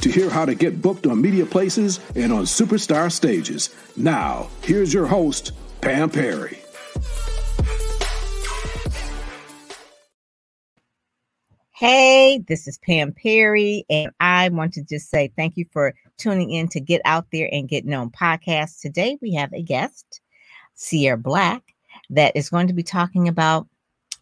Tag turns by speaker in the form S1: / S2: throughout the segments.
S1: to hear how to get booked on media places and on superstar stages. Now, here's your host, Pam Perry.
S2: Hey, this is Pam Perry, and I want to just say thank you for tuning in to Get Out There and Get Known podcast. Today we have a guest, Sierra Black, that is going to be talking about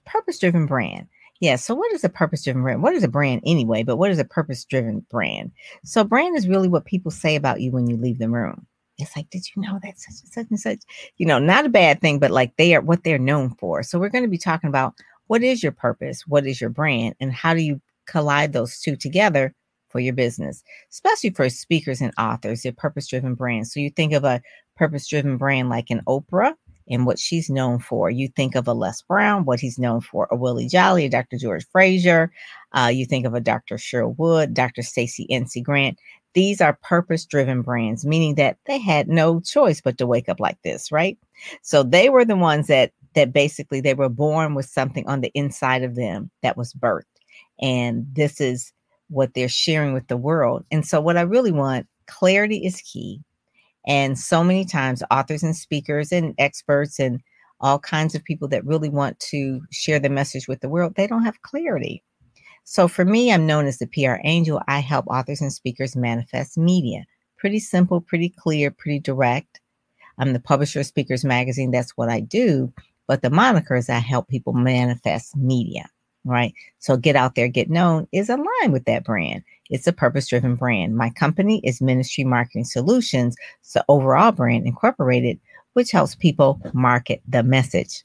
S2: purpose driven brand. Yeah, so what is a purpose driven brand? What is a brand anyway? But what is a purpose driven brand? So, brand is really what people say about you when you leave the room. It's like, did you know that such and such and such? You know, not a bad thing, but like they are what they're known for. So, we're going to be talking about what is your purpose? What is your brand? And how do you collide those two together for your business, especially for speakers and authors, your purpose driven brand. So you think of a purpose driven brand like an Oprah and what she's known for. You think of a Les Brown, what he's known for, a Willie Jolley, a Dr. George Fraser. Uh, you think of a Dr. Cheryl Wood, Dr. Stacy NC Grant. These are purpose driven brands, meaning that they had no choice but to wake up like this, right? So they were the ones that that basically they were born with something on the inside of them that was birthed. And this is what they're sharing with the world. And so, what I really want clarity is key. And so many times, authors and speakers and experts and all kinds of people that really want to share the message with the world, they don't have clarity. So, for me, I'm known as the PR angel. I help authors and speakers manifest media. Pretty simple, pretty clear, pretty direct. I'm the publisher of Speakers Magazine. That's what I do. But the moniker is I help people manifest media, right? So get out there, get known is aligned with that brand. It's a purpose driven brand. My company is Ministry Marketing Solutions, so overall brand incorporated, which helps people market the message.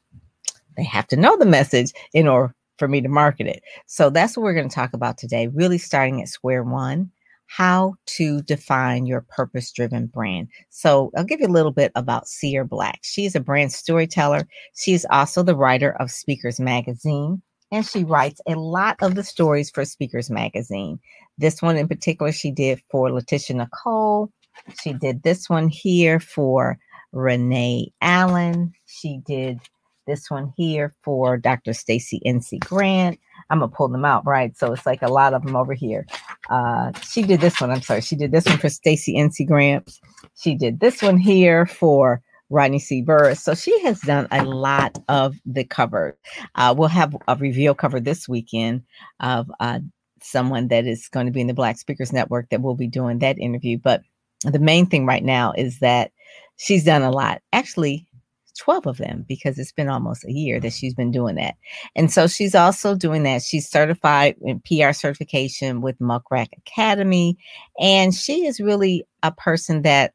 S2: They have to know the message in order for me to market it. So that's what we're going to talk about today, really starting at square one how to define your purpose driven brand. So, I'll give you a little bit about Sierra Black. She's a brand storyteller. She's also the writer of Speakers Magazine, and she writes a lot of the stories for Speakers Magazine. This one in particular, she did for Letitia Nicole. She did this one here for Renee Allen. She did this one here for Dr. Stacy NC Grant. I'm gonna pull them out, right? So it's like a lot of them over here. Uh, she did this one. I'm sorry, she did this one for Stacy NC Grant. She did this one here for Rodney C. Burris. So she has done a lot of the cover. Uh, we'll have a reveal cover this weekend of uh, someone that is going to be in the Black Speakers Network that will be doing that interview. But the main thing right now is that she's done a lot. Actually, 12 of them because it's been almost a year that she's been doing that. And so she's also doing that. She's certified in PR certification with Muck Rack Academy. And she is really a person that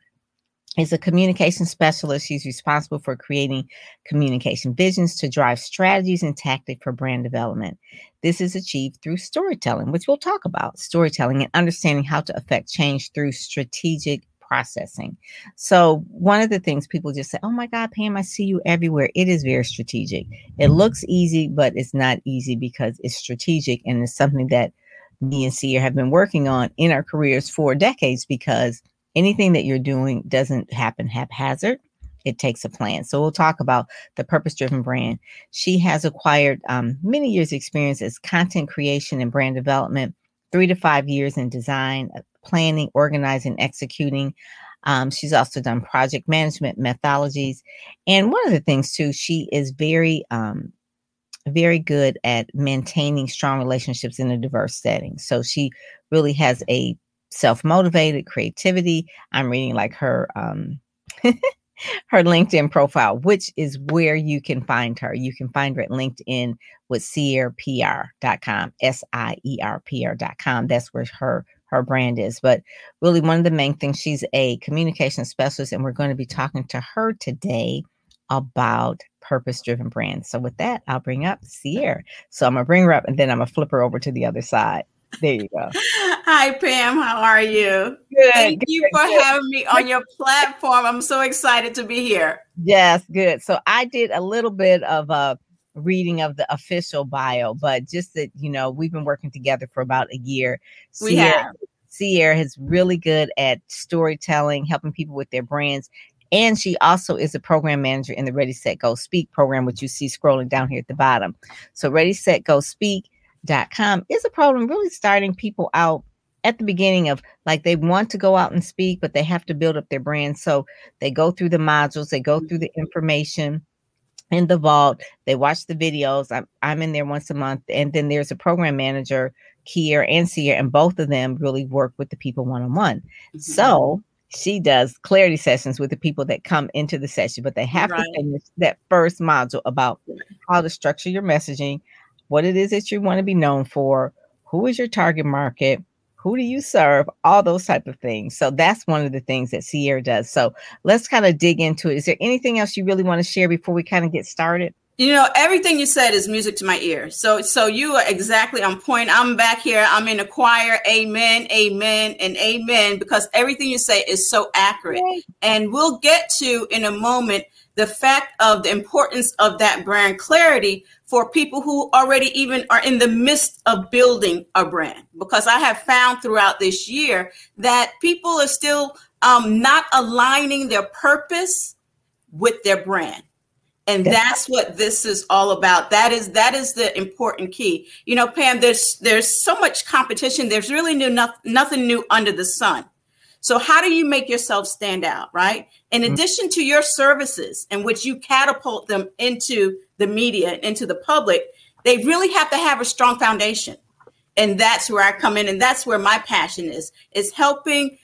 S2: is a communication specialist. She's responsible for creating communication visions to drive strategies and tactics for brand development. This is achieved through storytelling, which we'll talk about storytelling and understanding how to affect change through strategic processing. So, one of the things people just say, Oh my God, Pam, I see you everywhere. It is very strategic. It looks easy, but it's not easy because it's strategic and it's something that me and Sierra have been working on in our careers for decades because anything that you're doing doesn't happen haphazard. It takes a plan. So we'll talk about the purpose driven brand. She has acquired um, many years experience as content creation and brand development, three to five years in design, planning, organizing, executing. Um, she's also done project management methodologies. And one of the things, too, she is very, um, very good at maintaining strong relationships in a diverse setting. So she really has a self motivated creativity. I'm reading like her. Um, her LinkedIn profile, which is where you can find her. You can find her at LinkedIn with sierpr.com, S I E R P R.com. That's where her her brand is. But really, one of the main things, she's a communication specialist, and we're going to be talking to her today about purpose driven brands. So, with that, I'll bring up Sierra. So, I'm going to bring her up and then I'm going to flip her over to the other side. There you go.
S3: Hi, Pam. How are you?
S2: Good.
S3: Thank
S2: good,
S3: you for
S2: good.
S3: having me on your platform. I'm so excited to be here.
S2: Yes, good. So I did a little bit of a reading of the official bio, but just that you know, we've been working together for about a year.
S3: We
S2: Sierra-
S3: have.
S2: Sierra is really good at storytelling, helping people with their brands. And she also is a program manager in the Ready, Set, Go Speak program, which you see scrolling down here at the bottom. So Ready, Set, Go speak Speak.com is a program really starting people out at the beginning of like they want to go out and speak, but they have to build up their brand. So they go through the modules, they go through the information in the vault, they watch the videos. I'm, I'm in there once a month. And then there's a program manager Kier and Sierra, and both of them really work with the people one on one. So she does clarity sessions with the people that come into the session, but they have
S3: Right.
S2: to finish that first module about how to structure your messaging, what it is that you want to be known for, who is your target market, who do you serve, all those type of things. So that's one of the things that Sierra does. So let's kind of dig into it. Is there anything else you really want to share before we kind of get started?
S3: You know, everything you said is music to my ear. So, so you are exactly on point. I'm back here. I'm in a choir. Amen, amen, and amen. Because everything you say is so accurate. And we'll get to in a moment the fact of the importance of that brand clarity for people who already even are in the midst of building a brand. Because I have found throughout this year that people are still um, not aligning their purpose with their brand. And that's what this is all about. That is that is the important key. You know pam there's there's so much competition. There's really new noth- nothing new under the sun so how do you make yourself stand out right in
S2: Mhm.
S3: addition to your services in which you catapult them into the media into the public they really have to have a strong foundation and that's where i come in and that's where my passion is is helping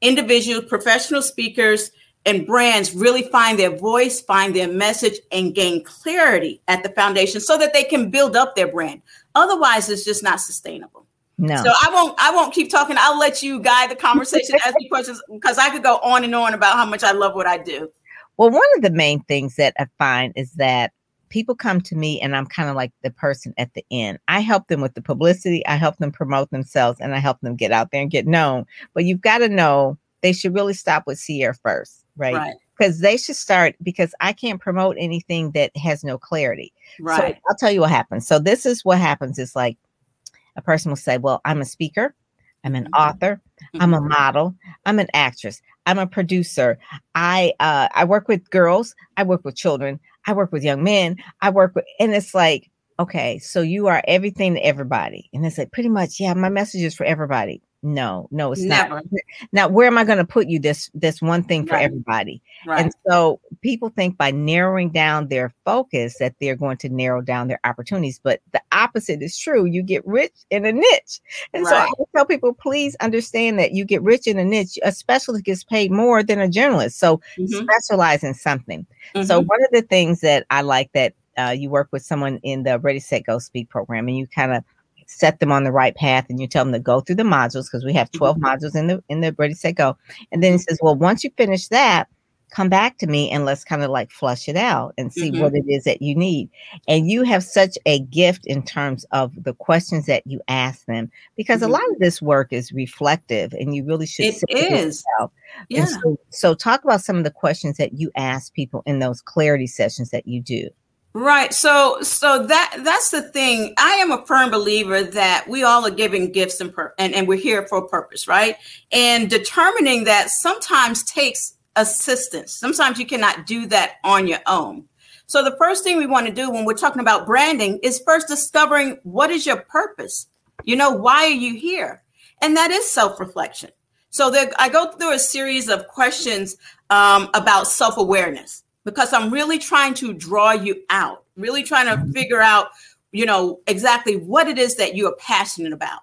S3: individual professional speakers and brands really find their voice, find their message, and gain clarity at the foundation so that they can build up their brand. Otherwise, it's just not sustainable.
S2: No.
S3: So I won't I won't keep talking. I'll let you guide the conversation, ask me questions, because I could go on and on about how much I love what I do.
S2: Well, one of the main things that I find is that people come to me and I'm kind of like the person at the end. I help them with the publicity, I help them promote themselves, and I help them get out there and get known. But you've got to know they should really stop with Sierra first, right?
S3: Right.
S2: Because they should start because I can't promote anything that has no clarity.
S3: Right.
S2: So I'll tell you what happens. So this is what happens. It's like a person will say, Well, I'm a speaker, I'm an
S3: Mhm.
S2: author, I'm a
S3: Mhm.
S2: model, I'm an actress, I'm a producer. I uh I work with girls, I work with children, I work with young men, I work with and it's like, okay, so you are everything to everybody. And it's like pretty much, yeah, my message is for everybody. No, no, it's
S3: Never.
S2: not. Now, where am I going to put you this this one thing for
S3: Right.
S2: everybody?
S3: Right.
S2: And so people think by narrowing down their focus that they're going to narrow down their opportunities, but the opposite is true. You get rich in a niche. And so I tell people, please understand that you get rich in a niche. A specialist gets paid more than a journalist. So
S3: Mhm.
S2: specialize in something. So
S3: Mhm.
S2: one of the things that I like that uh, you work with someone in the Ready Set Go Speak program, and you kind of set them on the right path, and you tell them to go through the modules because we have 12 modules in the in the Ready Set Go, and then he says, well, once you finish that, come back to me and let's kind of like flush it out and see
S3: Mhm.
S2: what it is that you need. And you have such a gift in terms of the questions that you ask them because
S3: Mhm.
S2: a lot of this work is reflective, and you really should.
S3: It is.
S2: yourself.
S3: Yeah.
S2: So, so talk about some of the questions that you ask people in those clarity sessions that you do.
S3: Right. So so that that's the thing. I am a firm believer that we all are given gifts and pur- and, and we're here for a purpose, right? And determining that sometimes takes assistance. Sometimes you cannot do that on your own. So the first thing we want to do when we're talking about branding is first discovering what is your purpose? You know, why are you here? And that is self-reflection. So there, I go through a series of questions um, about self-awareness because I'm really trying to draw you out, really trying to mm-hmm. figure out, you know, exactly what it is that you are passionate about.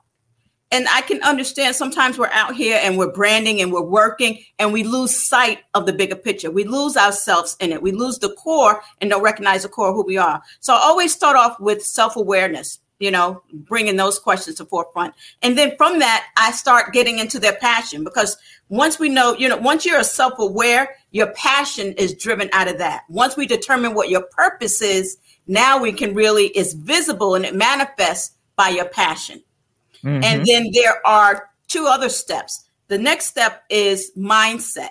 S3: And I can understand sometimes we're out here and we're branding and we're working and we lose sight of the bigger picture. We lose ourselves in it. We lose the core and don't recognize the core of who we are. So I always start off with self awareness, you know, bringing those questions to forefront. And then from that, I start getting into their passion because once we know, you know, once you're self aware, your passion is driven out of that. Once we determine what your purpose is, now we can really, it's visible and it manifests by your passion.
S2: Mhm.
S3: And then there are two other steps. The next step is mindset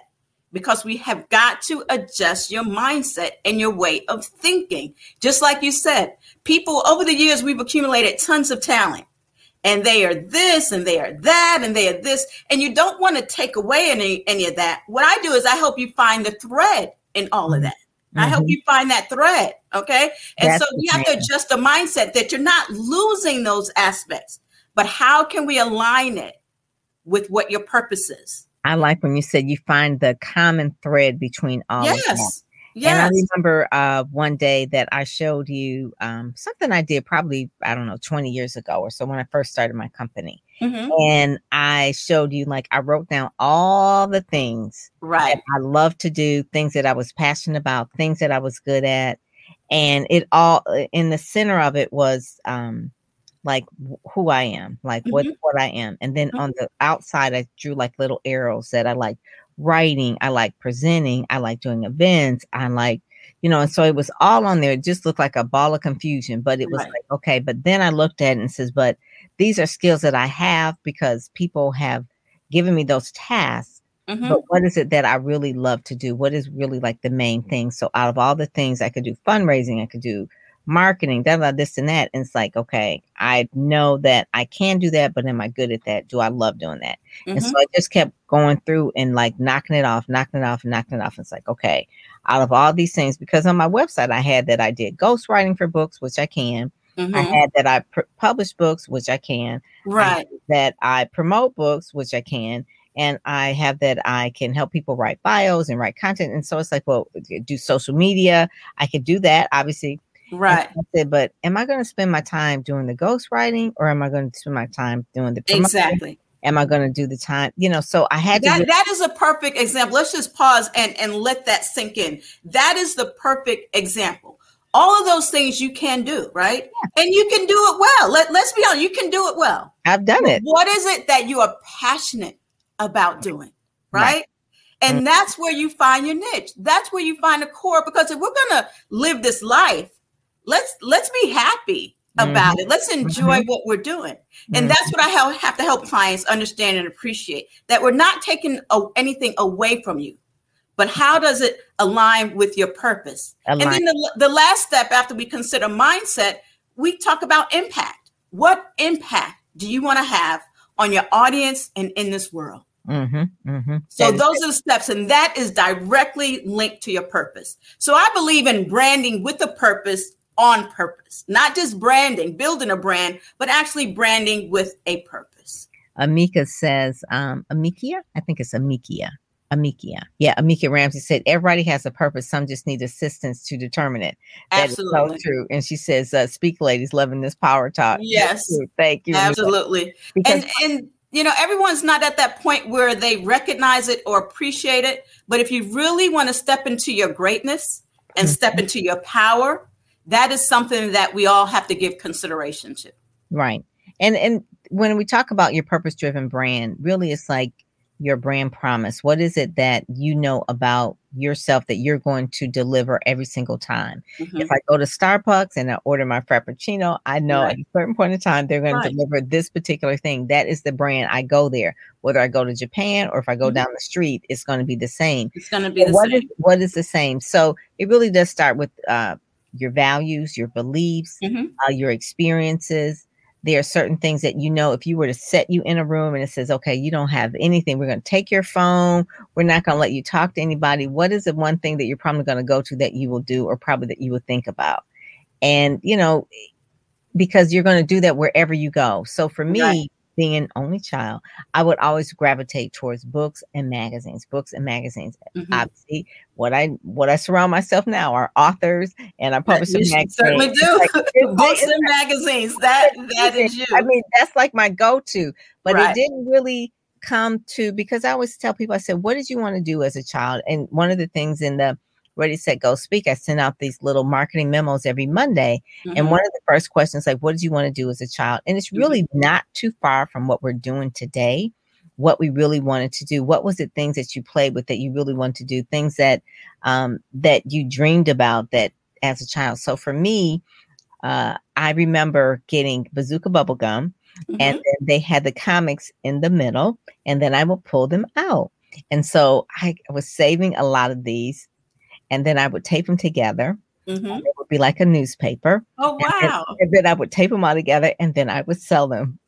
S3: because we have got to adjust your mindset and your way of thinking. Just like you said, people over the years, we've accumulated tons of talent and they are this and they are that and they are this. And you don't want to take away any, any of that. What I do is I help you find the thread in all of that. Mm-hmm. I help mm-hmm. you find that thread. Okay. And That's so you have to adjust the mindset that you're not losing those aspects, but how can we align it with what your purpose is?
S2: I like when you said you find the common thread between all yes. Yes. And I remember uh, one day that I showed you um, something I did probably, I don't know, 20 years ago or so when I first started my company. Mm-hmm. And I showed you, like, I wrote down all the things
S3: right
S2: I love to do, things that I was passionate about, things that I was good at. And it all, uh, in the center of it was um, like who I am, like mm-hmm. what, what I am. And then mm-hmm. on the outside, I drew like little arrows that I like writing, I like presenting, I like doing events, I like, you know, and so it was all on there. It just looked like a ball of confusion, but it was right. like, okay. But then I looked at it and says, but these are skills that I have because people have given me those tasks. Mm-hmm. But what is it that I really love to do? What is really like the main thing? So out of all the things I could do fundraising, I could do marketing, da, da, this and that. And it's like, okay, I know that I can do that, but am I good at that? Do I love doing that? Mm-hmm. And so mm-hmm. I just kept going through and like knocking it off, knocking it off, knocking it off. It's like, okay, out of all these things, because on my website I had that I did ghostwriting for books, which I can. Mm-hmm. I had that I pr- publish books, which I can.
S3: Right.
S2: I that I promote books, which I can. And I have that I can help people write bios and write content. And so it's like, well, do social media. I can do that. Obviously,
S3: Right. I
S2: said, but am I going to spend my time doing the ghostwriting or am I going to spend my time doing the
S3: promotion? exactly?
S2: Am I going to do the time? You know, so I had
S3: that,
S2: to.
S3: that is a perfect example. Let's just pause and and let that sink in. That is the perfect example. All of those things you can do, right? Yeah. And you can do it well. Let, let's be honest, you can do it well.
S2: I've done it.
S3: What is it that you are passionate about doing, right? right. And mm-hmm. that's where you find your niche. That's where you find a core. Because if we're going to live this life let's let's be happy about mm-hmm. it. Let's enjoy mm-hmm. what we're doing. And mm-hmm. that's what I have to help clients understand and appreciate that we're not taking anything away from you, but how does it align with your purpose? Align. And then the, the last step after we consider mindset, we talk about impact. What impact do you want to have on your audience and in this world? Mm-hmm, mm-hmm. So those are the steps, and that is directly linked to your purpose. So I believe in branding with a purpose on purpose, not just branding, building a brand, but actually branding with a purpose.
S2: Amika says, um, Amikia, I think it's Amikia. Amikia. Yeah, Amika Ramsey said everybody has a purpose. Some just need assistance to determine it. That
S3: Absolutely.
S2: so true. And she says, uh, speak ladies, loving this power talk.
S3: Yes.
S2: Thank you.
S3: Absolutely. Because- and and you know, everyone's not at that point where they recognize it or appreciate it. But if you really want to step into your greatness and mm-hmm. step into your power, that is something that we all have to give consideration to.
S2: Right. And and when we talk about your purpose driven brand, really it's like your brand promise. What is it that you know about yourself that you're going to deliver every single time? Mm-hmm. If I go to Starbucks and I order my Frappuccino, I know right. at a certain point in time they're going right. to deliver this particular thing. That is the brand I go there. Whether I go to Japan or if I go mm-hmm. down the street, it's going to be the same.
S3: It's going to be the
S2: what
S3: same.
S2: Is, what is the same? So it really does start with uh, your values, your beliefs, mm-hmm. uh, your experiences. There are certain things that you know if you were to set you in a room and it says, okay, you don't have anything, we're going to take your phone, we're not going to let you talk to anybody. What is the one thing that you're probably going to go to that you will do or probably that you will think about? And, you know, because you're going to do that wherever you go. So for me, right being an only child, I would always gravitate towards books and magazines, books and magazines. Mm-hmm. Obviously, what I what I surround myself now are authors, and I publish
S3: some magazines. Certainly do like, books and magazines. That that is you.
S2: I mean, that's like my go-to. But right. it didn't really come to because I always tell people, I said, "What did you want to do as a child?" And one of the things in the Ready, Set, Go Speak, I send out these little marketing memos every Monday. Mm-hmm. And one of the first questions, like, what did you want to do as a child? And it's really mm-hmm. not too far from what we're doing today, what we really wanted to do. What was it things that you played with that you really wanted to do, things that um, that you dreamed about that as a child. So for me, uh, I remember getting bazooka bubble gum mm-hmm. and then they had the comics in the middle, and then I would pull them out. And so I was saving a lot of these, and then I would tape them together. Mm-hmm. It would be like a newspaper.
S3: Oh wow!
S2: And then, and then I would tape them all together, and then I would sell them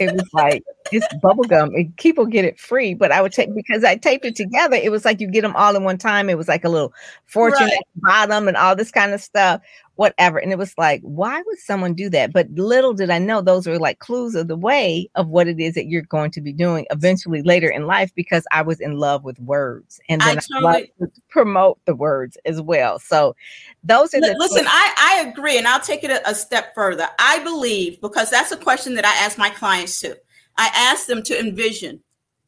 S2: it was like it's bubble gum. And people get it free, but I would take because I taped it together. It was like you get them all in one time. It was like a little fortune right. at the bottom and all this kind of stuff whatever. And it was like, why would someone do that? But little did I know those were like clues of the way of what it is that you're going to be doing eventually later in life because I was in love with words and then I, totally, I to promote the words as well. So those are the
S3: listen, I, I agree, and I'll take it a, a step further. I believe because that's a question that I ask my clients too. I ask them to envision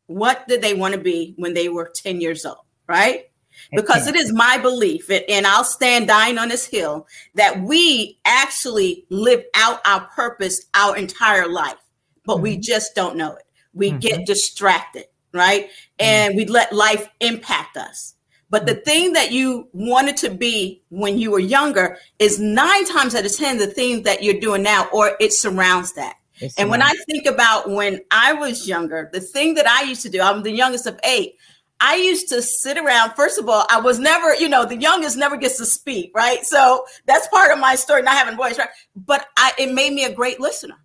S3: what did they want to be when they were 10 years old, right? Because it is my belief, and I'll stand dying on this hill, that we actually live out our purpose our entire life, but mm-hmm. we just don't know it. We mm-hmm. get distracted, right? Mm-hmm. And we let life impact us. But the mm-hmm. thing that you wanted to be when you were younger is nine times out of 10 the thing that you're doing now, or it surrounds that. It's and when I think about when I was younger, the thing that I used to do, I'm the youngest of eight. I used to sit around. First of all, I was never, you know, the youngest never gets to speak, right? So that's part of my story, not having voice, right? But I, it made me a great listener.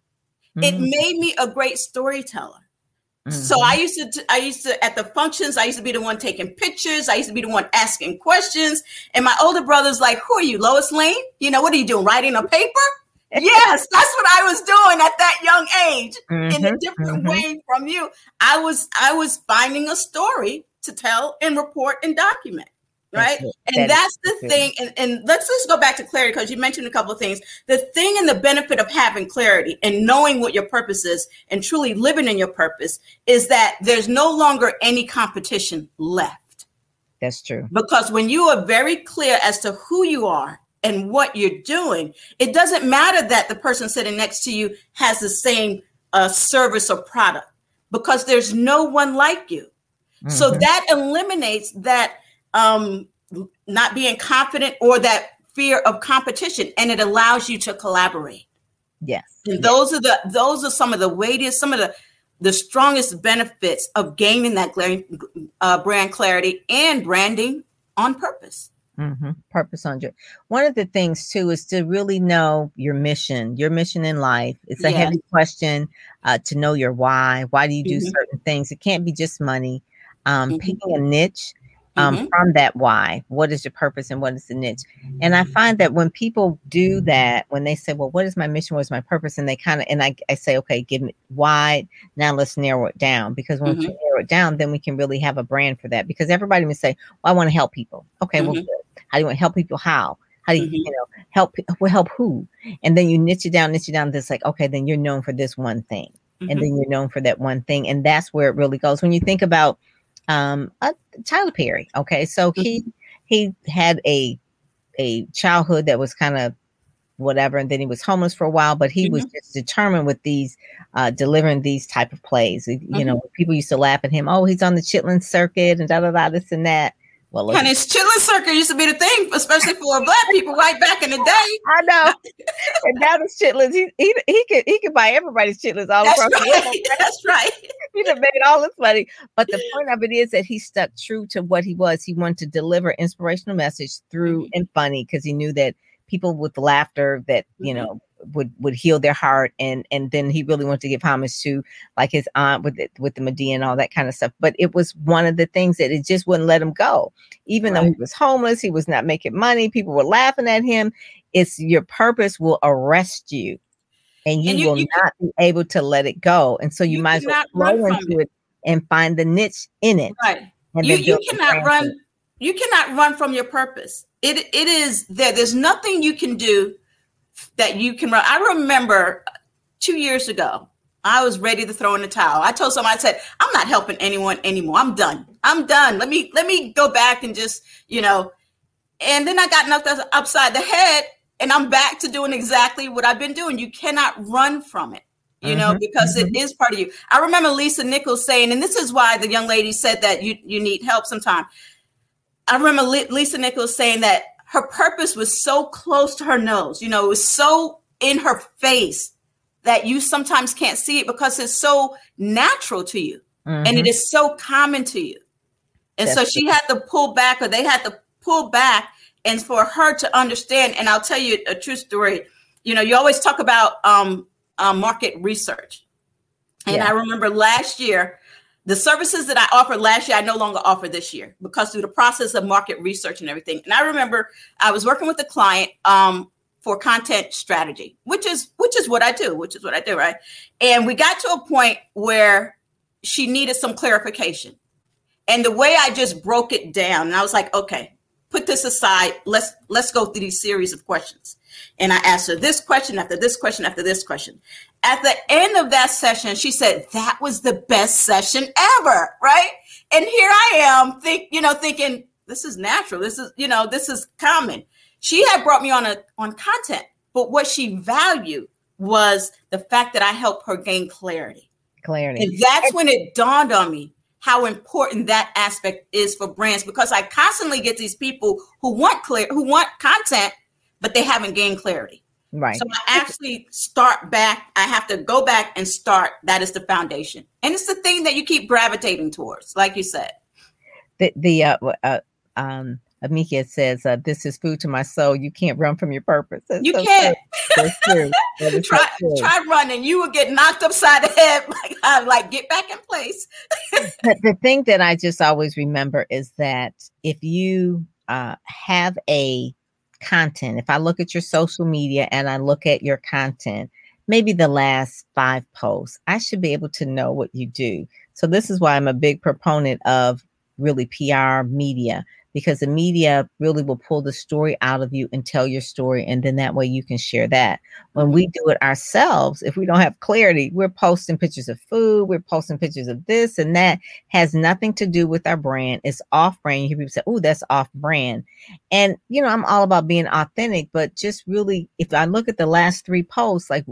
S3: Mm-hmm. It made me a great storyteller. Mm-hmm. So I used to, I used to at the functions. I used to be the one taking pictures. I used to be the one asking questions. And my older brother's like, "Who are you, Lois Lane? You know what are you doing? Writing a paper?" yes, that's what I was doing at that young age mm-hmm. in a mm-hmm. different mm-hmm. way from you. I was, I was finding a story to tell and report and document right? that's and that that's the thing and, and let's just go back to clarity because you mentioned a couple of things. The thing and the benefit of having clarity and knowing what your purpose is and truly living in your purpose is that there's no longer any competition left.
S2: That's true.
S3: Because when you are very clear as to who you are and what you're doing it doesn't matter that the person sitting next to you has the same uh, service or product because there's no one like you so mm-hmm. that eliminates that um, not being confident or that fear of competition, and it allows you to collaborate.
S2: Yes.
S3: And those are the those are some of the weightiest, some of the the strongest benefits of gaining that uh, brand clarity and branding on purpose.
S2: Mm-hmm. Purpose on your. One of the things too is to really know your mission, your mission in life. It's a yes. heavy question uh, to know your why. Why do you do mm-hmm. certain things? It can't be just money um, mm-hmm. picking a niche um, mm-hmm. from that why. What is your purpose and what is the niche? And I find that when people do that, when they say, Well, what is my mission? What is my purpose? And they kind of, and I, I say, Okay, give me why. Now let's narrow it down because when mm-hmm. we narrow it down, then we can really have a brand for that. Because everybody may say, Well, I want to help people. Okay, well, mm-hmm. good. How do you want to help people? How? How do you, mm-hmm. you know, help, well, help who? And then you niche it down, niche it down. This like, okay, then you're known for this one thing. And mm-hmm. then you're known for that one thing. And that's where it really goes. When you think about, um uh, Tyler Perry. Okay, so he mm-hmm. he had a a childhood that was kind of whatever and then he was homeless for a while but he mm-hmm. was just determined with these uh delivering these type of plays you mm-hmm. know people used to laugh at him oh he's on the chitlin circuit and da da da this and that
S3: well, and his chitlin circuit used to be the thing, especially for black people right back in the day.
S2: I know. and now the chitlins, he, he he could he could buy everybody's chitlins all
S3: That's
S2: across
S3: right. the world. That's right.
S2: he have made all this money. But the point of it is that he stuck true to what he was. He wanted to deliver inspirational message through mm-hmm. and funny because he knew that people with laughter that you mm-hmm. know would would heal their heart and and then he really wanted to give homage to like his aunt with the, with the Madea and all that kind of stuff. But it was one of the things that it just wouldn't let him go. Even right. though he was homeless he was not making money people were laughing at him. It's your purpose will arrest you and you, and you will you not can, be able to let it go. And so you, you might as well flow into it. it. and find the niche in it
S3: right. you, you cannot run you cannot run from your purpose. It it is there. There's nothing you can do that you can run. I remember two years ago, I was ready to throw in the towel. I told someone, I said, I'm not helping anyone anymore. I'm done. I'm done. Let me let me go back and just, you know. And then I got knocked upside the head, and I'm back to doing exactly what I've been doing. You cannot run from it, you mm-hmm. know, because mm-hmm. it is part of you. I remember Lisa Nichols saying, and this is why the young lady said that you you need help sometime. I remember Lisa Nichols saying that her purpose was so close to her nose, you know, it was so in her face that you sometimes can't see it because it's so natural to you mm-hmm. and it mm-hmm. so common to you. And That's so she had to pull back, or they had to pull back, and for her to understand. And I'll tell you a true story. You know, you always talk about um, uh, market research, and yeah. I remember last year the services that I offered last year, I no longer offer this year because through the process of market research and everything. And I remember I was working with a client um, for content strategy, which is which is what I do, which is what I do, right? And we got to a point where she needed some clarification. And the way I just broke it down, and I was like, okay, put this aside. Let's let's go through these series of questions. And I asked her this question after this question after this question. At the end of that session, she said, that was the best session ever. Right. And here I am think, you know, thinking this is natural. This is, you know, this is common. She had brought me on a, on content, but what she valued was the fact that I helped her gain clarity.
S2: Clarity.
S3: And that's when it dawned on me how important that aspect is for brands because I constantly get these people who want clear who want content but they haven't gained clarity.
S2: Right.
S3: So I actually start back. I have to go back and start. That is the foundation, and it's the thing that you keep gravitating towards, like you said.
S2: The the uh, uh um Amika says, uh, "This is food to my soul. You can't run from your purpose."
S3: That's you so can't. That's true. That try, so try running. You will get knocked upside the head. Like, I'm like, get back in place.
S2: the, the thing that I just always remember is that if you uh, have a content, if I look at your social media and I look at your content, maybe the last five posts, I should be able to know what you do. So, this is why I'm a big proponent of really PR media because the media really will pull the story out of you and tell your story. And then that way you can share that. When we mm-hmm. do it ourselves, if we don't have clarity, we're posting pictures of food, we're posting pictures of this and that has nothing to do with our brand. It's off brand. You hear people say, oh, that's off brand. And, you know, I'm all about being authentic, but just really, if I look at the last three posts, like,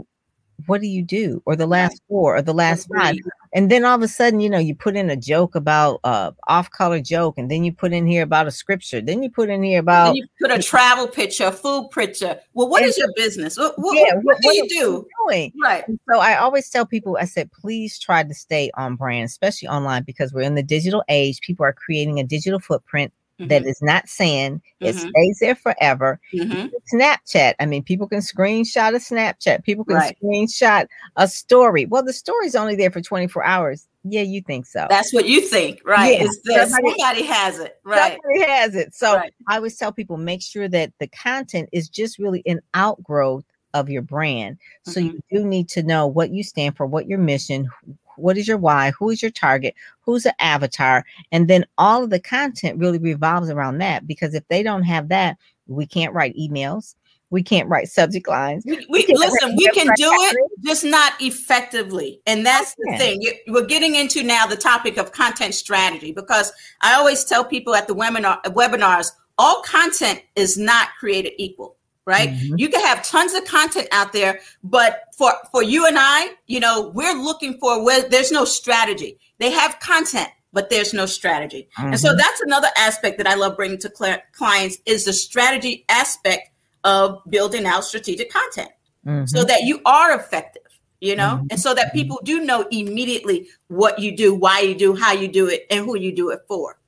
S2: what do you do? Or the last four or the last five. and then all of a sudden you know you put in a joke about uh off color joke and then you put in here about a scripture. Then you put in here about
S3: you put a travel picture a food picture. Well what is your business? What, what, yeah, what, what do you do? doing?
S2: right. So i always tell people i said please try to stay on brand especially online because we're in the digital age. People are creating a digital footprint Mm-hmm. That is not saying it mm-hmm. stays there forever. Mm-hmm. Snapchat. I mean, people can screenshot a Snapchat. People can right. screenshot a story. Well, the story's only there for 24 hours. Yeah, you think so.
S3: That's what you think, right? Yeah. Somebody, somebody, has it, right?
S2: Somebody has it. So right. I always tell people make sure that the content is just really an outgrowth of your brand. So mm-hmm. you do need to know what you stand for, what your mission, what is your why? Who is your target? Who's the avatar? And then all of the content really revolves around that because if they don't have that, we can't write emails. We can't write subject lines.
S3: We, we, listen, we can do it, just not effectively. And that's the thing. We're getting into now the topic of content strategy because I always tell people at the webinar, webinars, all content is not created equal right mm-hmm. you can have tons of content out there but for for you and i you know we're looking for where there's no strategy they have content but there's no strategy mm-hmm. and so mm-hmm. that's another aspect that i love bringing to cl- clients is the strategy aspect of building out strategic content mm-hmm. so that you are effective you know mm-hmm. and so that people do know immediately what you do why you do how you do it and who you do it for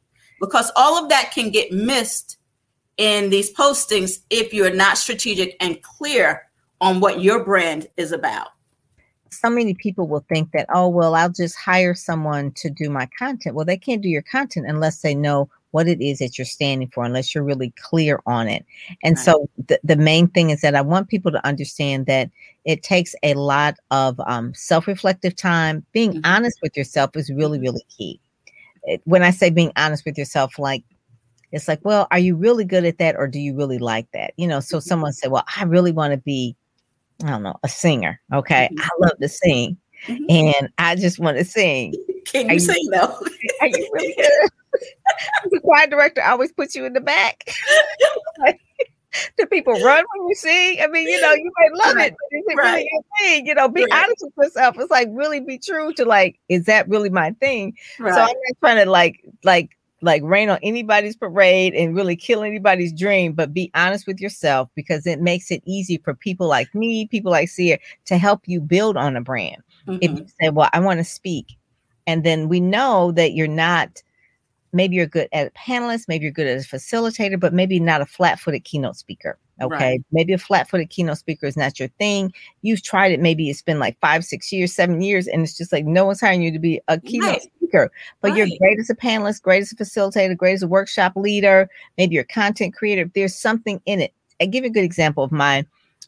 S3: because all of that can get missed in these postings if you're not strategic and clear on what your brand is about.
S2: So many people will think that, oh, well, I'll just hire someone to do my content. Well, they can't do your content unless they know what it is that you're standing for, unless you're really clear on it. And right. so the, the main thing is that I want people to understand that it takes a lot of um, self reflective time. Being mm-hmm. honest with yourself is really, really key. When I say being honest with yourself, like it's like, well, are you really good at that or do you really like that? You know, so mm-hmm. someone said, well, I really want to be, I don't know, a singer. Okay. Mm-hmm. I love to sing mm-hmm. and I just want to sing.
S3: Can you, you sing though? Are you really
S2: good? the choir director always puts you in the back. do people run when you sing? I mean, you know, you might love it, but is it right. really your thing? You know, be right. honest with yourself. It's like really be true to like, is that really my thing? Right. So I'm not trying to like like like rain on anybody's parade and really kill anybody's dream, but be honest with yourself because it makes it easy for people like me, people like Seer to help you build on a brand. Mm-hmm. If you say, Well, I want to speak, and then we know that you're not maybe you're good at a panelist, maybe you're good as a facilitator, but maybe not a flat footed keynote speaker. Okay. Right. Maybe a flat footed keynote speaker is not your thing. You've tried it. Maybe it's been like five, six years, seven years, and it's just like no one's hiring you to be a keynote right. speaker. But right. you're great as a panelist, great as a facilitator, great as a workshop leader. Maybe you're a content creator. There's something in it. I give you a good example of my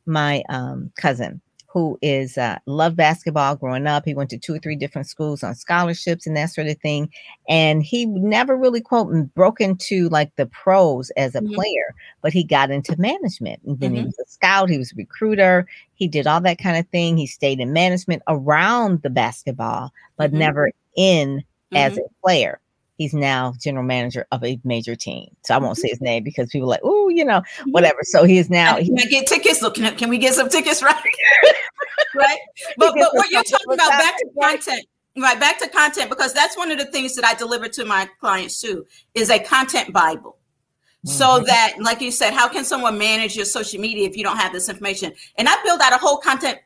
S2: my um, cousin who is uh, loved basketball growing up. He went to two or three different schools on scholarships and that sort of thing. And he never really quote broke into like the pros as a mm-hmm. player, but he got into management. And then mm-hmm. he was a scout, he was a recruiter, he did all that kind of thing. He stayed in management around the basketball, but mm-hmm. never in as mm-hmm. a player he's now general manager of a major team. So I won't mm-hmm. say his name because people like, oh, you know, mm-hmm. whatever. So he is now.
S3: Can I get tickets? Look, can, can we get some tickets? Right, right. But but what you're talking about back to content. Right, back to content because that's one of the things that I deliver to my clients too is a content bible so mm-hmm. that like you said how can someone manage your social media if you don't have this information? And i build out a whole content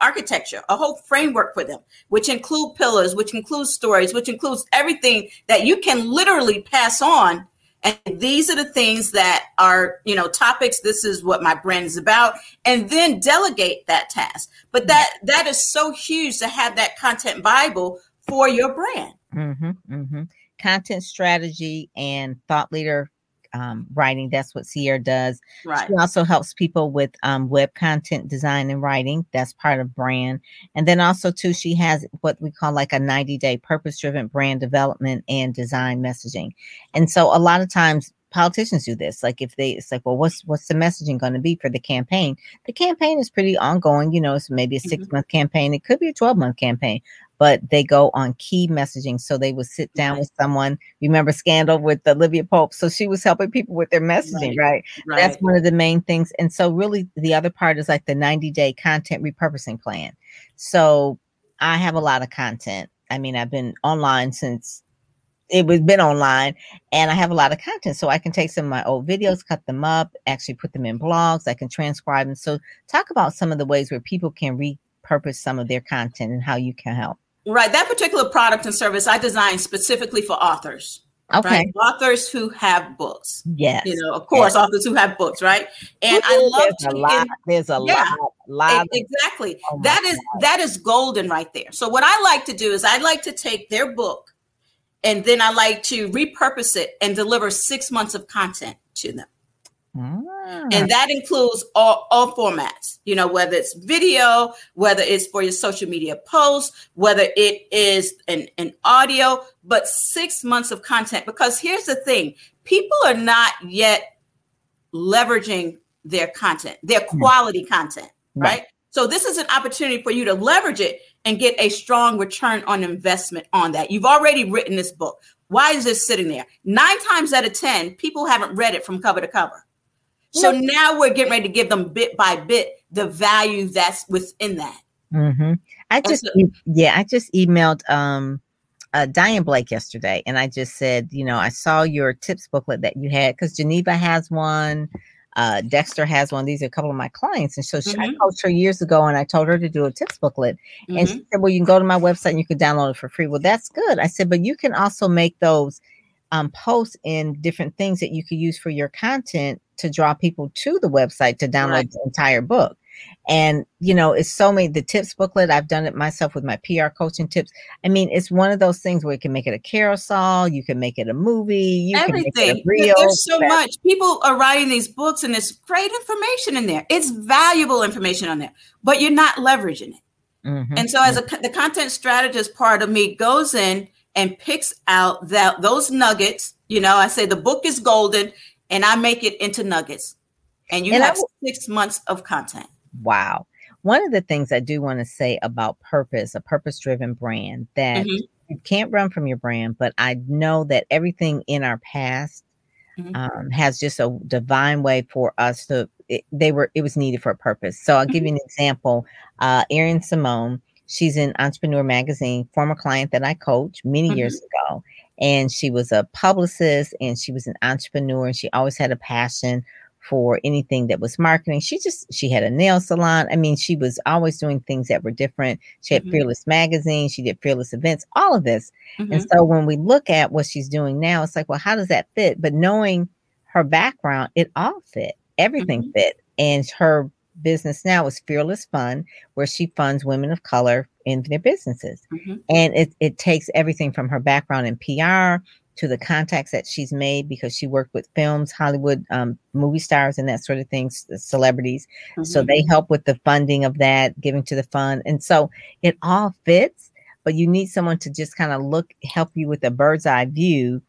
S3: architecture a whole framework for them which include pillars which includes stories which includes everything that you can literally pass on. And these are the things that are you know topics this is what my brand is about and then delegate that task. But that that is so huge to have that content bible for your brand.
S2: Mm-hmm, mm-hmm. content strategy and thought leader um, writing. That's what Sierra does. Right. She also helps people with um, web content design and writing. That's part of brand. And then also too, she has what we call like a 90 day purpose driven brand development and design messaging. And so a lot of times politicians do this. Like if they, it's like, well, what's what's the messaging going to be for the campaign? The campaign is pretty ongoing. You know, it's maybe a six month mm-hmm. campaign. It could be a twelve month campaign but they go on key messaging. So they would sit down with someone. Remember Scandal with Olivia Pope? So she was helping people with their messaging, right. right? right? That's one of the main things. And so, really, the other part is like the 90 day content repurposing plan. So I have a lot of content. I mean, I've been online since it was been online and I have a lot of content. So I can take some of my old videos, cut them up, actually put them in blogs. I can transcribe them. So talk about some of the ways where people can repurpose some of their content and how you can help.
S3: Right. That particular product and service I designed specifically for authors. Okay. Right? Authors who have books.
S2: Yes.
S3: You know, of course, yes. authors who have books, right? And I love
S2: there's a lot. There's a yeah, lot. lot
S3: exactly. Oh that is God. that is golden right there. So what I like to do is I like to take their book and then I like to repurpose it and deliver six months of content to them. And ah. that includes all, all formats, you know, whether it's video, whether it's for your social media posts, whether it is an, an audio, but six months of content. Because here's the thing people are not yet leveraging their content, their hmm. quality content, right? right? So this is an opportunity for you to leverage it and get a strong return on investment on that. You've already written this book. Why is this sitting there? Nine times out of 10, people haven't read it from cover to cover. So now we're getting ready to give them bit by bit the value that's within that.
S2: Mm-hmm. I just, so, yeah, I just emailed um, uh, Diane Blake yesterday, and I just said, you know, I saw your tips booklet that you had because Geneva has one, uh, Dexter has one. These are a couple of my clients, and so mm-hmm. I coached her years ago, and I told her to do a tips booklet, mm-hmm. and she said, "Well, you can go to my website and you can download it for free." Well, that's good. I said, but you can also make those um, posts and different things that you could use for your content to draw people to the website to download right. the entire book. And you know, it's so many the tips booklet. I've done it myself with my PR coaching tips. I mean, it's one of those things where you can make it a carousel, you can make it a movie, you
S3: everything.
S2: can
S3: make it a reel. There's so much. People are writing these books, and there's great information in there. It's valuable information on there, but you're not leveraging it. Mm-hmm. And so, as a the content strategist part of me goes in and picks out that those nuggets. You know, I say the book is golden, and I make it into nuggets, and you and have six months of content.
S2: Wow. One of the things I do want to say about purpose, a purpose driven brand, that mm-hmm. you can't run from your brand, but I know that everything in our past mm-hmm. um, has just a divine way for us to, it, they were, it was needed for a purpose. So I'll mm-hmm. give you an example. Uh, Erin Simone, she's in Entrepreneur Magazine, former client that I coached many mm-hmm. years ago. and she was a publicist and she was an entrepreneur and she always had a passion for anything that was marketing. She just she had a nail salon. I mean, she was always doing things that were different. She had mm-hmm. Fearless magazine, she did Fearless events, all of this. Mm-hmm. And so when we look at what she's doing now, it's like, well, how does that fit? But knowing her background, it all fit. Everything mm-hmm. fit. And her business now is Fearless Fund, where she funds women of color in their businesses. Mm-hmm. And it, it takes everything from her background in PR to the contacts that she's made because she worked with films, Hollywood um, movie stars, and that sort of things, celebrities. Mm-hmm. So they help with the funding of that, giving to the fund. And so it all fits, but you need someone to just kind of look, help you with a bird's eye view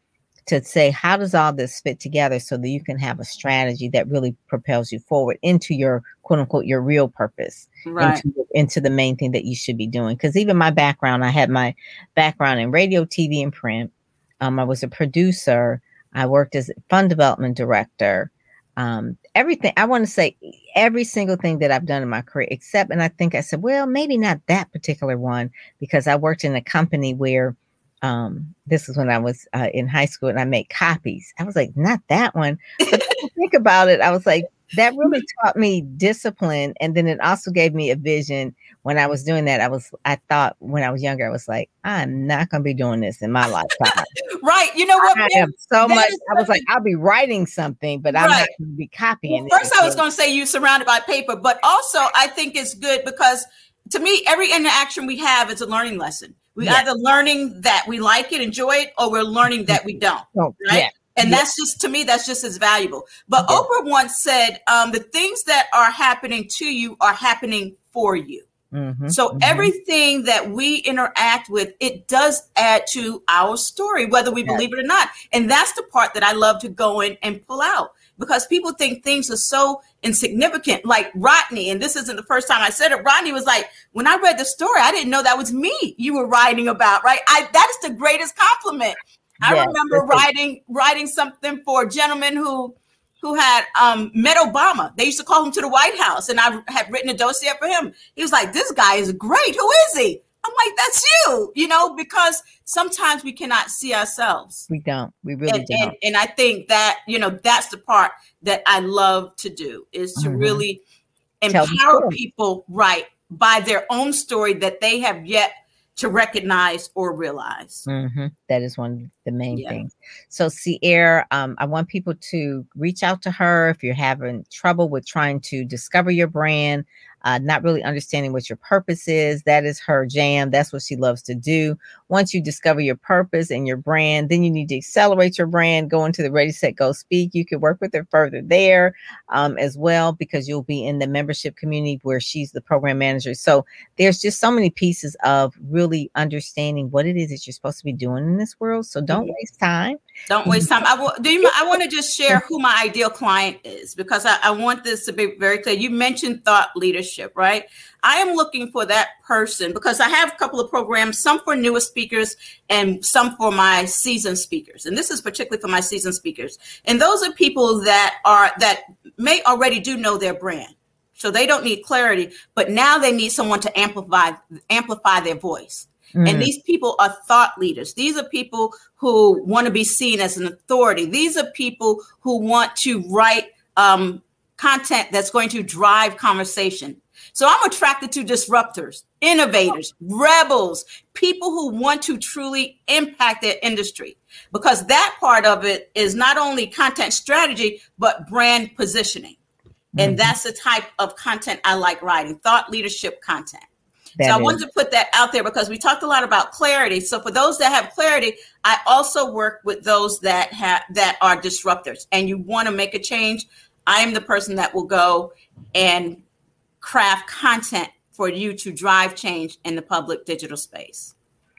S2: to say, how does all this fit together so that you can have a strategy that really propels you forward into your quote unquote, your real purpose,
S3: right.
S2: into, into the main thing that you should be doing. Because even my background, I had my background in radio, TV, and print. Um, I was a producer. I worked as fund development director. Um, everything I want to say, every single thing that I've done in my career, except, and I think I said, well, maybe not that particular one, because I worked in a company where um, this is when I was uh, in high school and I made copies. I was like, not that one. But think about it. I was like, that really taught me discipline and then it also gave me a vision when i was doing that i was i thought when i was younger i was like i'm not going to be doing this in my lifetime
S3: right you know what
S2: i am so much i was like i'll be writing something but i'm not going to be copying
S3: well, first i was going to say you're surrounded by paper but also i think it's good because to me every interaction we have is a learning lesson we yes. either learning that we like it enjoy it or we're learning that we don't oh, right yeah. And yes. that's just to me, that's just as valuable. But yes. Oprah once said, um, the things that are happening to you are happening for you. Mm-hmm, so mm-hmm. everything that we interact with, it does add to our story, whether we yes. believe it or not. And that's the part that I love to go in and pull out because people think things are so insignificant. Like Rodney, and this isn't the first time I said it. Rodney was like, when I read the story, I didn't know that was me you were writing about, right? I that is the greatest compliment I yes, remember writing writing something for a gentleman who who had um, met Obama. They used to call him to the White House, and I had written a dossier for him. He was like, "This guy is great. Who is he?" I'm like, "That's you," you know, because sometimes we cannot see ourselves.
S2: We don't. We really
S3: and,
S2: don't.
S3: And, and, I think that you know that's the part that I love to do is to mm-hmm. really empower people, right, by their own story that they have yet to recognize or realize.
S2: Mm-hmm. That is one of the main yeah. things. So, Sierra, um, I want people to reach out to her if you're having trouble with trying to discover your brand uh, not really understanding what your purpose is. That is her jam. That's what she loves to do. Once you discover your purpose and your brand, then you need to accelerate your brand, go into the Ready, Set, Go Speak. You can work with her further there um, as well because you'll be in the membership community where she's the program manager. So there's just so many pieces of really understanding what it is that you're supposed to be doing in this world. So don't mm-hmm. waste time.
S3: Don't waste time. I, do you, I want to just share who my ideal client is because I, I want this to be very clear. You mentioned thought leadership leadership, right? I am looking for that person because I have a couple of programs, some for newer speakers and some for my seasoned speakers. And this is particularly for my seasoned speakers. And those are people that are that may already do know their brand. So they don't need clarity, but now they need someone to amplify amplify their voice. Mm. And these people are thought leaders. These are people who want to be seen as an authority. These are people who want to write um, content that's going to drive conversation. So I'm attracted to disruptors, innovators, rebels, people who want to truly impact their industry because that part of it is not only content strategy, but brand positioning. Mm-hmm. And that's the type of content I like writing thought leadership content. That so I wanted to put that out there because we talked a lot about clarity. So for those that have clarity, I also work with those that have that are disruptors and you want to make a change. I am the person that will go and craft content for you to drive change in the public digital space.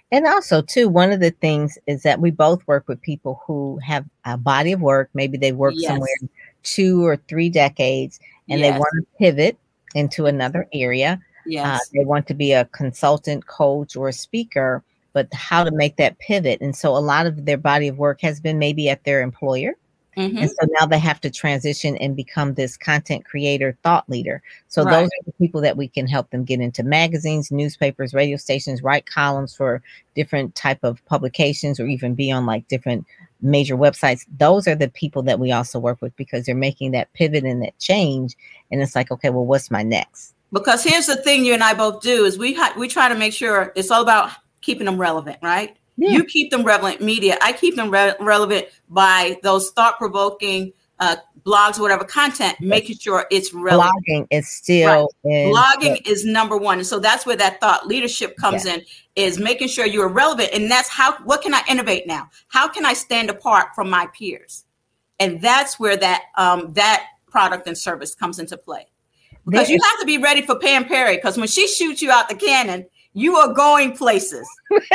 S2: And also, too, one of the things is that we both work with people who have a body of work. Maybe they work yes. somewhere two or three decades and yes. they want to pivot into another area. Uh, yes. Uh, they want to be a consultant, coach, or a speaker, but how to make that pivot. And so, a lot of their body of work has been maybe at their employer Mm-hmm. And so now they have to transition and become this content creator thought leader. So right. those are the people that we can help them get into magazines, newspapers, radio stations, write columns for different type of publications or even be on like different major websites. Those are the people that we also work with because they're making that pivot and that change. And it's like, okay, well, what's my next?
S3: Because here's the thing you and I both do is we ha- we try to make sure it's all about keeping them relevant, right? Yeah. You keep them relevant media. I keep them re- relevant by those thought provoking uh, blogs, whatever content, making sure it's relevant.
S2: Blogging is still
S3: right. blogging is number one, and so that's where that thought leadership comes yeah. in. Is making sure you are relevant, and that's how. What can I innovate now? How can I stand apart from my peers? And that's where that um, that product and service comes into play. Because you have to be ready for Pam Perry. Because when she shoots you out the cannon, you are going places.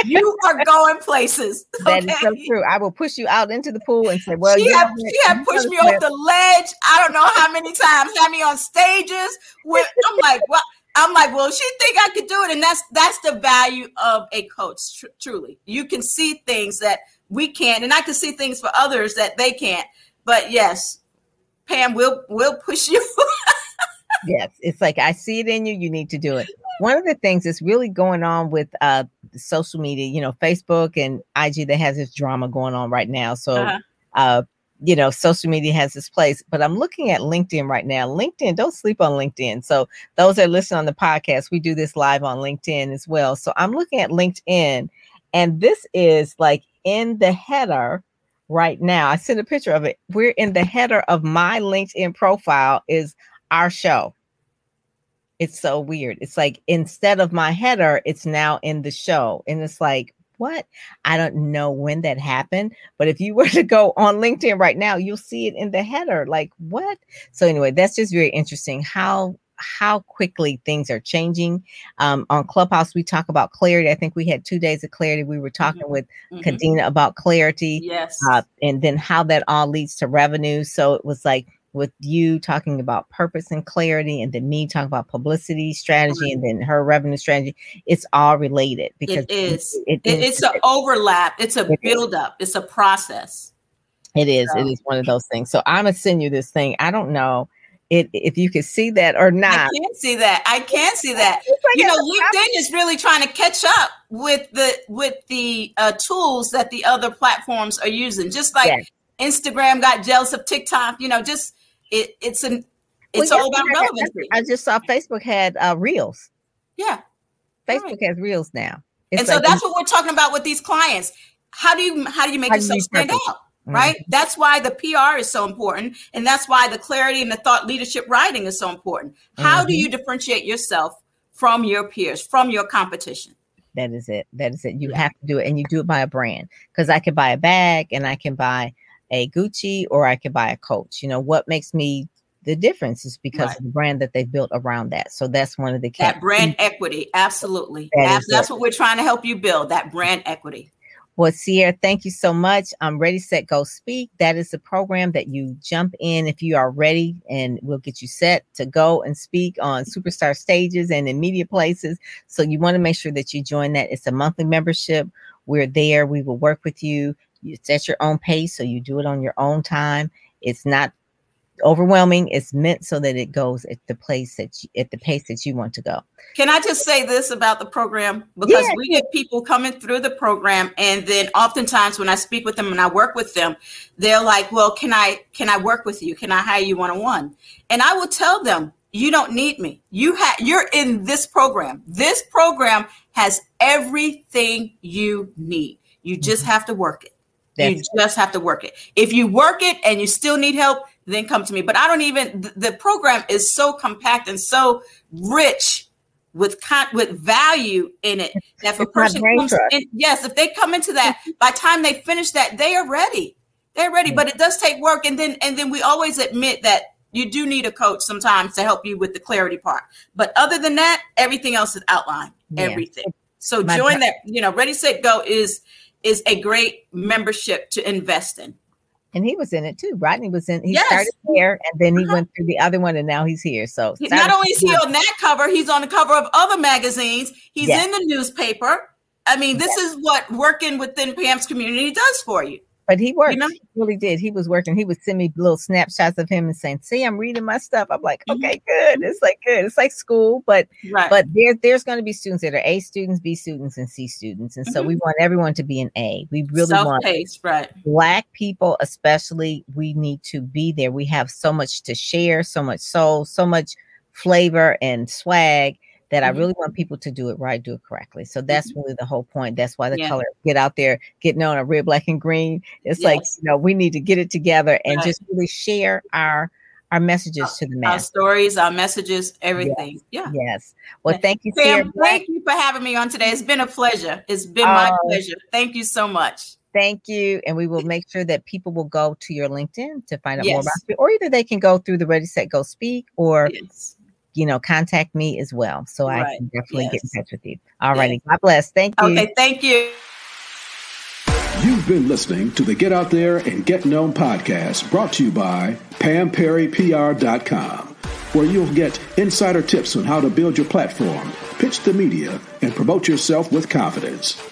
S3: You are going places.
S2: Okay? That is so true. I will push you out into the pool and say, "Well,
S3: she have, she have pushed me off the ledge. I don't know how many times. Had me on stages. With I'm like, well, I'm like, well, she think I could do it, and that's that's the value of a coach. Tr- truly, you can see things that we can't, and I can see things for others that they can't. But yes, Pam, we'll we'll push you.
S2: yes, it's like I see it in you. You need to do it one of the things that's really going on with uh social media, you know, Facebook and IG that has this drama going on right now. So uh-huh. uh you know, social media has this place, but I'm looking at LinkedIn right now. LinkedIn, don't sleep on LinkedIn. So those that listen on the podcast, we do this live on LinkedIn as well. So I'm looking at LinkedIn, and this is like in the header right now. I sent a picture of it. We're in the header of my LinkedIn profile is our show. It's so weird. It's like instead of my header, it's now in the show. And it's like, what? I don't know when that happened, but if you were to go on LinkedIn right now, you'll see it in the header. Like, what? So anyway, that's just very interesting how how quickly things are changing. Um, on Clubhouse, we talk about clarity. I think we had two days of clarity. We were talking mm-hmm. with mm-hmm. Kadena about clarity.
S3: Yes.
S2: Uh, and then how that all leads to revenue. So it was like with you talking about purpose and clarity, and then me talking about publicity strategy, and then her revenue strategy. It's all related
S3: because it is. It, it, it, it's an overlap. It's a buildup. It's a process.
S2: It is. So. It is one of those things. So I'm gonna send you this thing. I don't know it, if you can see that or not. I
S3: can't see that. I can't see that. Like you know, LinkedIn is really trying to catch up with the with the uh, tools that the other platforms are using. Just like yes. Instagram got jealous of TikTok. You know, just it, it's an it's well, all about relevancy.
S2: I just saw Facebook had uh, reels.
S3: Yeah,
S2: Facebook right. has reels now,
S3: it's and like so that's what we're talking about with these clients. How do you how do you make yourself stand out? Mm-hmm. Right. That's why the PR is so important, and that's why the clarity and the thought leadership writing is so important. How mm-hmm. do you differentiate yourself from your peers, from your competition?
S2: That is it. That is it. You have to do it, and you do it by a brand. Because I can buy a bag, and I can buy a Gucci or I could buy a Coach. You know, what makes me the difference is because right. of the brand that they built around that. So that's one of the
S3: that brand equity. Absolutely. That that's what we're trying to help you build that brand equity.
S2: Well, Sierra, thank you so much. I'm ready, set, go, speak. That is the program that you jump in if you are ready, and we'll get you set to go and speak on superstar stages and in media places. So you want to make sure that you join that. It's a monthly membership. We're there. We will work with you it's at your own pace, so you do it on your own time. It's not overwhelming. It's meant so that it goes at the place that you, at the pace that you want to go.
S3: Can I just say this about the program? Because yeah. we get people coming through the program, and then oftentimes when I speak with them and I work with them, they're like, "Well, can I can I work with you? Can I hire you one on one?" And I will tell them, "You don't need me. You have you're in this program. This program has everything you need. You just mm-hmm. have to work it." That's you just have to work it. If you work it and you still need help, then come to me. But I don't even. The program is so compact and so rich with con- with value in it that if a person comes in, yes, if they come into that, by the time they finish that, they are ready. They're ready. But it does take work, and then and then we always admit that you do need a coach sometimes to help you with the clarity part. But other than that, everything else is outlined. Yeah. Everything. So join that. You know, Ready Set Go is is a great membership to invest in.
S2: And he was in it too. Rodney was in. He yes. started there, and then he uh-huh. went through the other one, and now he's here. So
S3: not only is he on that cover, he's on the cover of other magazines. He's yes. in the newspaper. I mean, this yes. is what working within Pam's community does for you.
S2: But he worked. You know? He really did. He was working. He would send me little snapshots of him and saying, "See, I'm reading my stuff." I'm like, mm-hmm. "Okay, good." It's like good. It's like school, but right. but there there's going to be students that are A students, B students, and C students, and mm-hmm. so we want everyone to be an A. We really
S3: Self-paced,
S2: want
S3: right.
S2: Black people, especially, we need to be there. We have so much to share, so much soul, so much flavor and swag that mm-hmm. I really want people to do it right, do it correctly. So that's mm-hmm. really the whole point. That's why the yeah. color get out there, getting on a red, black, and green. It's yes. like you know we need to get it together and right. just really share our our messages to the mass.
S3: Our stories, our messages, everything.
S2: Yes. Yeah. Yes. Well, thank you,
S3: so much. Thank you for having me on today. It's been a pleasure. It's been my uh, pleasure. Thank you so much.
S2: Thank you. And we will make sure that people will go to your LinkedIn to find out yes. more about you, or either they can go through the Ready, Set, Go Speak, or yes you know, contact me as well. So right. I can definitely yes. get in touch with you. All righty. Yes. God bless. Thank you.
S3: Okay. Thank you.
S1: You've been listening to the Get Out There and Get Known podcast brought to you by PamPerryPR.com, where you'll get insider tips on how to build your platform, pitch the media, and promote yourself with confidence.